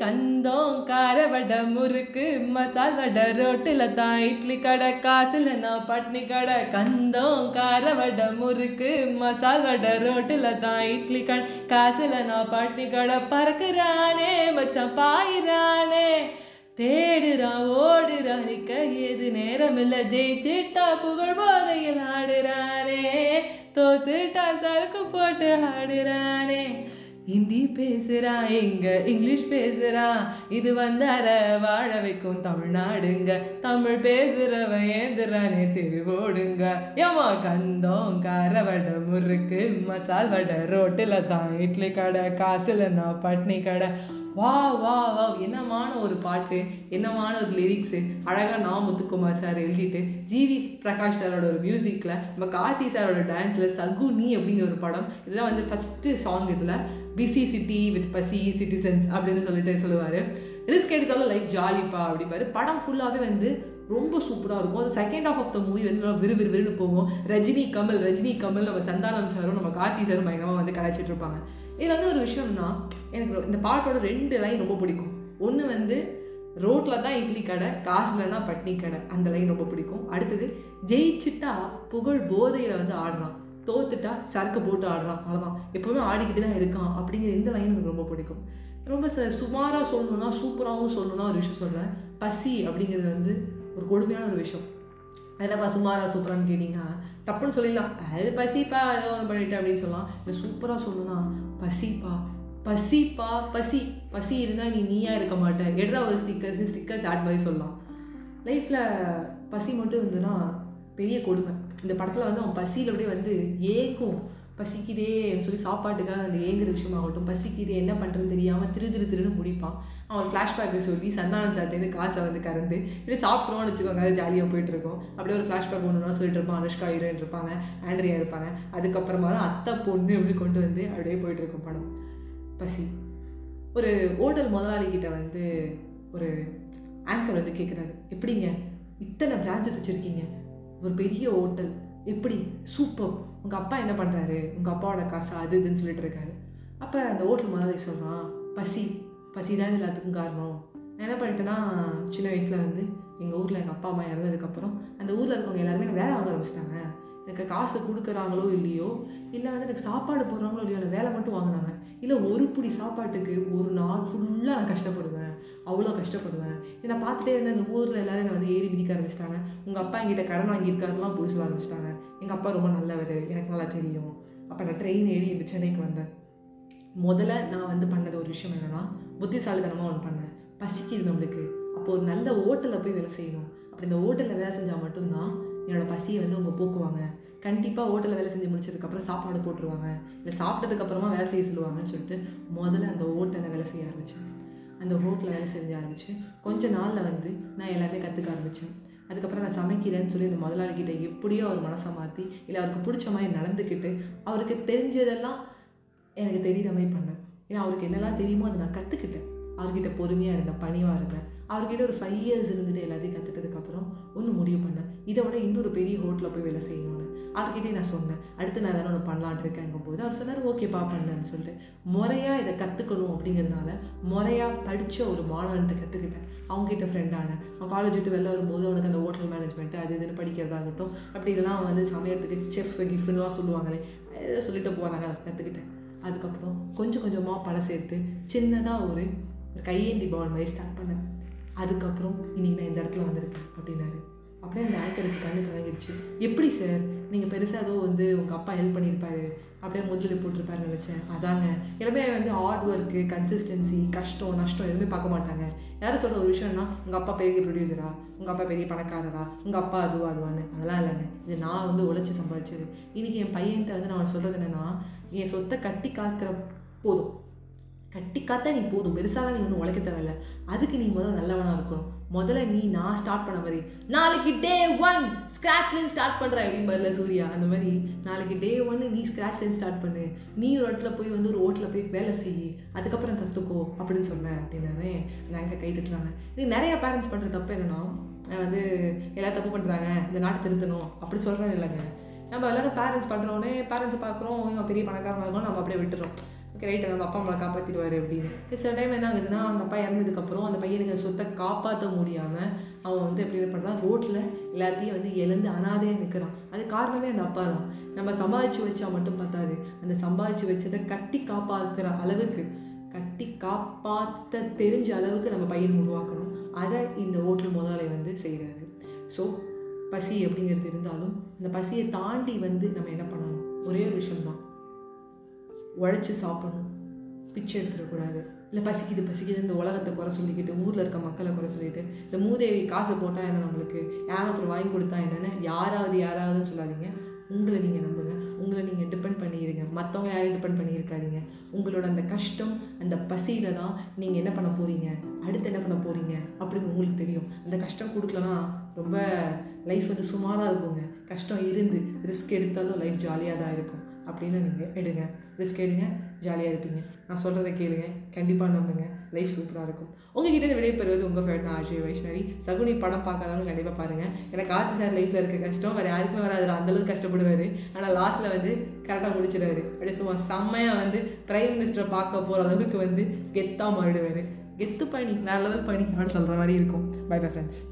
கந்தம் கார வடை முறுக்கு மசால் வடை ரோட்டில் தான் இட்லி கடை காசில் நான் பட்னி கடை. கந்தம் கார வடை முறுக்கு மசால் வடை ரோட்டில் தான் இட்லி கடை காசில் நான் பட்னி கடை. பறக்குறானே மச்சான் பாயிறானே. தேடுறான் ஓடுறான் நிற்க ஏது நேரம் இல்லை ஜெயிச்சிட்டா புகழ் போதையில் ஆடுறானே. தோத்துட்டா சரக்கு போட்டு ஆடுறானே. ஹிந்தி பேசுகிறா இங்க இங்கிலீஷ் பேசுகிறா இது வந்தார வாழ வைக்கும் தமிழ்நாடுங்க. தமிழ் பேசுறவன் ஏந்துறானே திருவோடுங்க ஏமா கந்தம் கார வடை முறுக்கு மசால் வடை ரோட்டில் தான் இட்லி கடை காசுல நான் பட்னி கடை. வா வா வா என்னமான ஒரு பாட்டு என்னமான ஒரு லிரிக்ஸு அழகாக நான் முத்துக்குமார் சார் எழுதிட்டு ஜிவி பிரகாஷ் சாரோட ஒரு மியூசிக்கில் நம்ம கார்த்தி சாரோட டான்ஸில் சகுனி அப்படிங்கிற ஒரு படம். இதெல்லாம் வந்து ஃபஸ்ட்டு சாங் இதில். Busy city with busy citizens அப்படின்னு சொல்லிட்டு சொல்லுவார். ரிஸ்க் எடுத்தாலும் லைஃப் ஜாலிப்பா அப்படிப்பாரு படம் ஃபுல்லாகவே வந்து ரொம்ப சூப்பராக இருக்கும். அது second half of the movie வந்து நல்லா விறு போகும். ரஜினி கமல் ரஜினி கமல் நம்ம சந்தானம் சாரும் நம்ம கார்த்தி சாரும் பயங்கரமாக வந்து கலாச்சிட்டு இருப்பாங்க. இதில் வந்து ஒரு விஷயம்னா எனக்கு இந்த பாட்டோட ரெண்டு லைன் ரொம்ப பிடிக்கும். ஒன்று வந்து ரோட்டில் தான் இட்லி கடை காசுலன்னா பட்னி கடை. அந்த லைன் ரொம்ப பிடிக்கும். அடுத்தது ஜெயிச்சுட்டா புகழ் போதையில் வந்து ஆடுறான். தோத்துட்டா சரக்கு போட்டு ஆடுறான். அவ்வளோதான் எப்போவுமே ஆடிக்கிட்டு தான் இருக்கான். அப்படிங்கிற இந்த லைன் எனக்கு ரொம்ப பிடிக்கும். ரொம்ப ச சுமாராக சொல்லணும்னா சூப்பராகவும் சொல்லணும்னா ஒரு விஷயம் சொல்கிறேன் பசி அப்படிங்கிறது வந்து ஒரு கொடுமையான ஒரு விஷயம். அதெல்லாம் சுமாராக சூப்பரான்னு கேட்டிங்கன்னா டப்புன்னு சொல்லிடலாம். அது பசிப்பா ஏதோ ஒன்று பண்ணிட்டேன் அப்படின்னு சொல்லலாம். இல்லை சூப்பராக சொல்லணும்னா பசிப்பா பசிப்பா பசி பசி இருந்தால் நீ நீயா இருக்க மாட்ட. எட்ரா ஒரு ஸ்டிக்கர்ஸ் ஸ்டிக்கர்ஸ் ஆட் மாதிரி சொல்லலாம். லைஃப்பில் பசி மட்டும் இருந்ததுன்னா பெரிய கொடுமை. இந்த படத்தில் வந்து அவன் பசியில் அப்படியே வந்து ஏக்கும் பசிக்குதேன்னு சொல்லி சாப்பாட்டுக்காக அந்த ஏங்குற விஷயமாகட்டும் பசிக்குதே என்ன பண்ணுறதுன்னு தெரியாமல் திரு திரு திருன்னு முடிப்பான். அவன் ஃப்ளாஷ்பேக்கை சொல்லி சந்தானம் சார்ட்டேருந்து காசை வந்து கறந்து இப்படி சாப்பிட்றோம்னு வச்சுக்கோங்க அது ஜாலியாக போயிட்டுருக்கோம். அப்படியே ஒரு ஃப்ளாஷ்பேக் ஒன்றுனா சொல்லிட்டு இருப்பான். அனுஷ்கா ஹீரோயின் இருப்பாங்க ஆண்ட்ரியா இருப்பாங்க. அதுக்கப்புறமா தான் அத்தை பொண்ணு அப்படி கொண்டு வந்து அப்படியே போயிட்டுருக்கும் படம். பசி. ஒரு ஹோட்டல் முதலாளிகிட்ட வந்து ஒரு ஆங்கர் வந்து கேட்குறாரு எப்படிங்க? இத்தனை பிரான்ச்சஸ் வச்சுருக்கீங்க. ஒரு பெரிய ஹோட்டல் எப்படி? சூப்பர் உங்கள் அப்பா என்ன பண்ணுறாரு உங்கள் அப்பாவோட காசு அது இதுன்னு சொல்லிட்டு இருக்காரு. அப்போ அந்த ஹோட்டல் மாதிரி சொல்கிறான் பசி. பசி தான் இது எல்லாத்துக்கும் காரணம். நான் என்ன பண்ணிட்டேன்னா சின்ன வயசில் வந்து எங்கள் ஊரில் எங்கள் அப்பா அம்மா இறந்ததுக்கப்புறம் அந்த ஊரில் இருக்கவங்க எல்லாருமே எனக்கு வேலை வாங்க ஆரம்பிச்சிட்டாங்க. எனக்கு காசு கொடுக்குறாங்களோ இல்லையோ இல்லை வந்து எனக்கு சாப்பாடு போடுறாங்களோ இல்லையோ எனக்கு வேலை மட்டும் வாங்கினாங்க. இல்லை ஒரு பிடி சாப்பாட்டுக்கு ஒரு நாள் ஃபுல்லாக நான் கஷ்டப்படுவேன். அவ்வளோ கஷ்டப்படுவேன். என்னை பார்த்துட்டே இருந்தேன் இந்த ஊரில் எல்லோரும் என்னை வந்து ஏறி மிதிக்க ஆரம்பிச்சிட்டாங்க. உங்கள் அப்பா என்கிட்ட கடன் வாங்கியிருக்காருலாம் போய் சொல்ல ஆரம்பிச்சிட்டாங்க. எங்கள் அப்பா ரொம்ப நல்லவர் எனக்கு நல்லா தெரியும். அப்போ நான் ட்ரெயின் ஏறி இந்த சென்னைக்கு வந்தேன். முதல்ல நான் வந்து பண்ணது ஒரு விஷயம் என்னென்னா புத்திசாலித்தனமாக ஒன்று பண்ணேன். பசிக்குது நம்மளுக்கு. அப்போது ஒரு நல்ல ஹோட்டலில் போய் வேலை செய்யணும். அப்படி இந்த ஹோட்டலில் வேலை செஞ்சால் மட்டும்தான் என்னோடய பசியை வந்து அவங்க போக்குவாங்க. கண்டிப்பாக ஹோட்டலில் வேலை செஞ்சு முடிச்சதுக்கப்புறம் சாப்பாடு போட்டுருவாங்க. இல்லை சாப்பிட்டதுக்கப்புறமா வேலை செய்ய சொல்லுவாங்கன்னு சொல்லிட்டு முதல்ல அந்த ஹோட்டலில் வேலை செய்ய ஆரம்பித்தேன் அந்த ஹோட்டலில் வேலை செஞ்ச ஆரம்பித்தேன் கொஞ்ச நாளில் வந்து நான் எல்லாமே கற்றுக்க ஆரம்பித்தேன் அதுக்கப்புறம் நான் சமைக்கிறேன்னு சொல்லி இந்த முதலாளிகிட்ட எப்படியோ அவர் மனசை மாற்றி இல்லை அவருக்கு பிடிச்ச மாதிரி நடந்துக்கிட்டு அவருக்கு தெரிஞ்சதெல்லாம் எனக்கு தெரியுற மாதிரி பண்ணேன். ஏன்னா அவருக்கு என்னெல்லாம் தெரியுமோ அதை நான் கற்றுக்கிட்டேன் அவர்கிட்ட பொறுமையாக இருந்தேன் பணிவாக இருந்தேன். அவர்கிட்ட ஒரு ஃபைவ் இயர்ஸ் இருந்துட்டு எல்லாத்தையும் கற்றுட்டதுக்கப்புறம் ஒன்று முடிவு பண்ணேன். இதை விட இன்னொரு பெரிய ஹோட்டலில் போய் வேலை செய்யணும்னு. அவர்கிட்டே நான் சொன்னேன். அடுத்து நான் தானே ஒன்று பண்ணலான் இருக்கேங்கும் போது அவர் சொன்னார் ஓகேப்பா பண்ணேன்னு சொல்லிட்டு. முறையாக இதை கற்றுக்கணும் அப்படிங்கிறதுனால முறையாக படித்த ஒரு மாணவன்கிட்ட கற்றுக்கிட்டேன் அவங்ககிட்ட ஃப்ரெண்டானேன் அவன் காலேஜ் விட்டு வெளில வரும்போது அவனுக்கு அந்த ஹோட்டல் மேனேஜ்மெண்ட்டு அது இதுன்னு படிக்கிறதாகட்டும் அப்படி இதெல்லாம் வந்து சமையறதுக்கு செஃப் கிஃப்ட்லாம் சொல்லுவாங்களே ஏதோ சொல்லிட்டு போகிறாங்க அதை கற்றுக்கிட்டேன் அதுக்கப்புறம் கொஞ்சம் கொஞ்சமாக பணம் சேர்த்து சின்னதாக ஒரு கையேந்தி பவன் மாதிரி ஸ்டார்ட் பண்ணேன். அதுக்கப்புறம் இன்னைக்கு நான் இந்த இடத்துல வந்திருக்கேன் அப்படின்னாரு. அப்படியே அந்த ஆங்கருக்கு கண்ணு கலங்கிடுச்சு. எப்படி சார் நீங்கள் பெருசாக ஏதோ வந்து உங்கள் அப்பா ஹெல்ப் பண்ணியிருப்பாரு. அப்படியே முதலில் போட்டிருப்பாருன்னு நினச்சேன். அதாங்க. எல்லாமே வந்து ஹார்ட் ஒர்க்கு கன்சிஸ்டன்சி கஷ்டம் நஷ்டம் எதுவுமே பார்க்க மாட்டாங்க. யாரும் சொல்கிற ஒரு விஷயம்னா உங்கள் அப்பா பெரிய ப்ரொடியூசரா உங்கள் அப்பா பெரிய பணக்காரரா? உங்கள் அப்பா அதுவா அதுவான்னு. அதெல்லாம் இல்லைங்க. இது நான் வந்து உழைச்சி சம்பாதிச்சது. இன்றைக்கி என் பையன்கிட்ட வந்து நான் சொல்கிறது என்னென்னா என் சொத்தை கட்டி காக்கிற போதும். கட்டிக்காத்தா நீ போதும். பெருசாக நீ ஒன்றும் உழைக்க தேவையில்ல. அதுக்கு நீ முதல்ல நல்லவனாக இருக்கணும். முதல்ல நீ நான் ஸ்டார்ட் பண்ண மாதிரி நாளைக்கு டே ஒன் ஸ்க்ராட்ச்லேருந்து ஸ்டார்ட் பண்ணுற அப்படின்னு பதில சூர்யா அந்த மாதிரி நாளைக்கு டே ஒன்று நீ ஸ்க்ராட்ச்லேருந்து ஸ்டார்ட் பண்ணு. நீ ஒரு இடத்துல போய் வந்து ஒரு ஓட்டில் போய் வேலை செய். அதுக்கப்புறம் கற்றுக்கோ அப்படின்னு சொன்னேன் அப்படின்னாவே நாங்கள் கை தட்டுறாங்க இது நிறைய பேரண்ட்ஸ் பண்ணுற தப்பு என்னென்னா வந்து எல்லாம் தப்பு பண்ணுறாங்க இந்த நாட்டை திருத்தணும் அப்படி சொல்கிறது இல்லைங்க. நம்ம எல்லாரும் பேரண்ட்ஸ் பண்ணுறோன்னே பேரண்ட்ஸை பார்க்குறோம் இவன் பெரிய பணக்காரங்க இருக்கோம் நம்ம அப்படியே விட்டுறோம். ரைட்டு நம்ம அப்பா அம்மாவை காப்பாற்றிடுவார் அப்படின்னு. சில டைம் என்ன ஆகுதுன்னா அந்த அப்பா இறந்ததுக்கப்புறம் அந்த பையனுக்கு சொத்தை காப்பாற்ற முடியாமல் அவன் வந்து எப்படி என்ன பண்ணுறான் ரோட்டில் எல்லாத்தையும் வந்து இழந்து அனாதையாக நிற்கிறான் அது காரணமே அந்த அப்பா தான். நம்ம சம்பாதிச்சு வச்சா மட்டும் பத்தாது. அந்த சம்பாதிச்சு வச்சதை கட்டி காப்பாற்றுற அளவுக்கு கட்டி காப்பாற்ற தெரிஞ்ச அளவுக்கு நம்ம பையனை உருவாக்கணும். அதை இந்த ஹோட்டல் முதலாளி வந்து செய்கிறாரு ஸோ பசி அப்படிங்கிறது இருந்தாலும் அந்த பசியை தாண்டி வந்து நம்ம என்ன பண்ணணும்? ஒரே ஒரு விஷயம்தான். உழைச்சி சாப்பிடணும். பிச்சை எடுத்துடக்கூடாது இல்லை பசிக்குது பசிக்குது இந்த உலகத்தை குறை சொல்லிக்கிட்டு ஊரில் இருக்க மக்களை குறை சொல்லிட்டு இந்த மூதேவி காசு போட்டால் என்ன நம்மளுக்கு? ஏமாத்திரம் வாங்கி கொடுத்தா என்னென்னு யாராவது யாராவதுன்னு சொல்லாதீங்க. உங்களை நீங்கள் நம்புங்க. உங்களை நீங்கள் டிபெண்ட் பண்ணிடுங்க மற்றவங்க யாரையும் டிபெண்ட் பண்ணியிருக்காதீங்க. உங்களோட அந்த கஷ்டம் அந்த பசியில் தான் நீங்கள் என்ன பண்ண போகிறீங்க அடுத்து என்ன பண்ண போகிறீங்க அப்படின்னு உங்களுக்கு தெரியும். அந்த கஷ்டம் கொடுக்கலனா ரொம்ப லைஃப் வந்து சுமாராக இருக்குங்க. கஷ்டம் இருந்து ரிஸ்க் எடுத்தாலும் லைஃப் ஜாலியாக தான் இருக்கும். அப்படின்னு நீங்கள் எடுங்க. ரிஸ்க் எடுங்க. ஜாலியாக இருப்பீங்க. நான் சொல்கிறத கேளுங்க. கண்டிப்பாக நம்புங்க. லைஃப் சூப்பராக இருக்கும். உங்ககிட்ட இருந்து விடைபெறுவது உங்கள் ஃபேவரட் நான் அஜய் வைஷ்ணவி சகுனி படம் பார்க்காதவங்க கண்டிப்பாக பாருங்கள் எனக்கு கார்த்தி சார் லைஃப்பில் இருக்க கஷ்டம் வேறு யாருக்குமே வராது அந்தளவுக்கு கஷ்டப்படுவார். ஆனால் லாஸ்ட்டில் வந்து கரெக்டாக முடிச்சிடுவார். அப்படியே சும்மா செம்மையாக வந்து பிரைம் மினிஸ்டரை பார்க்க போகிற அளவுக்கு வந்து கெத்தாக மாறிடுவார். கெத்து பணி வேறு லெவல் பணி அப்படின்னு சொல்கிற மாதிரி இருக்கும். By bye friends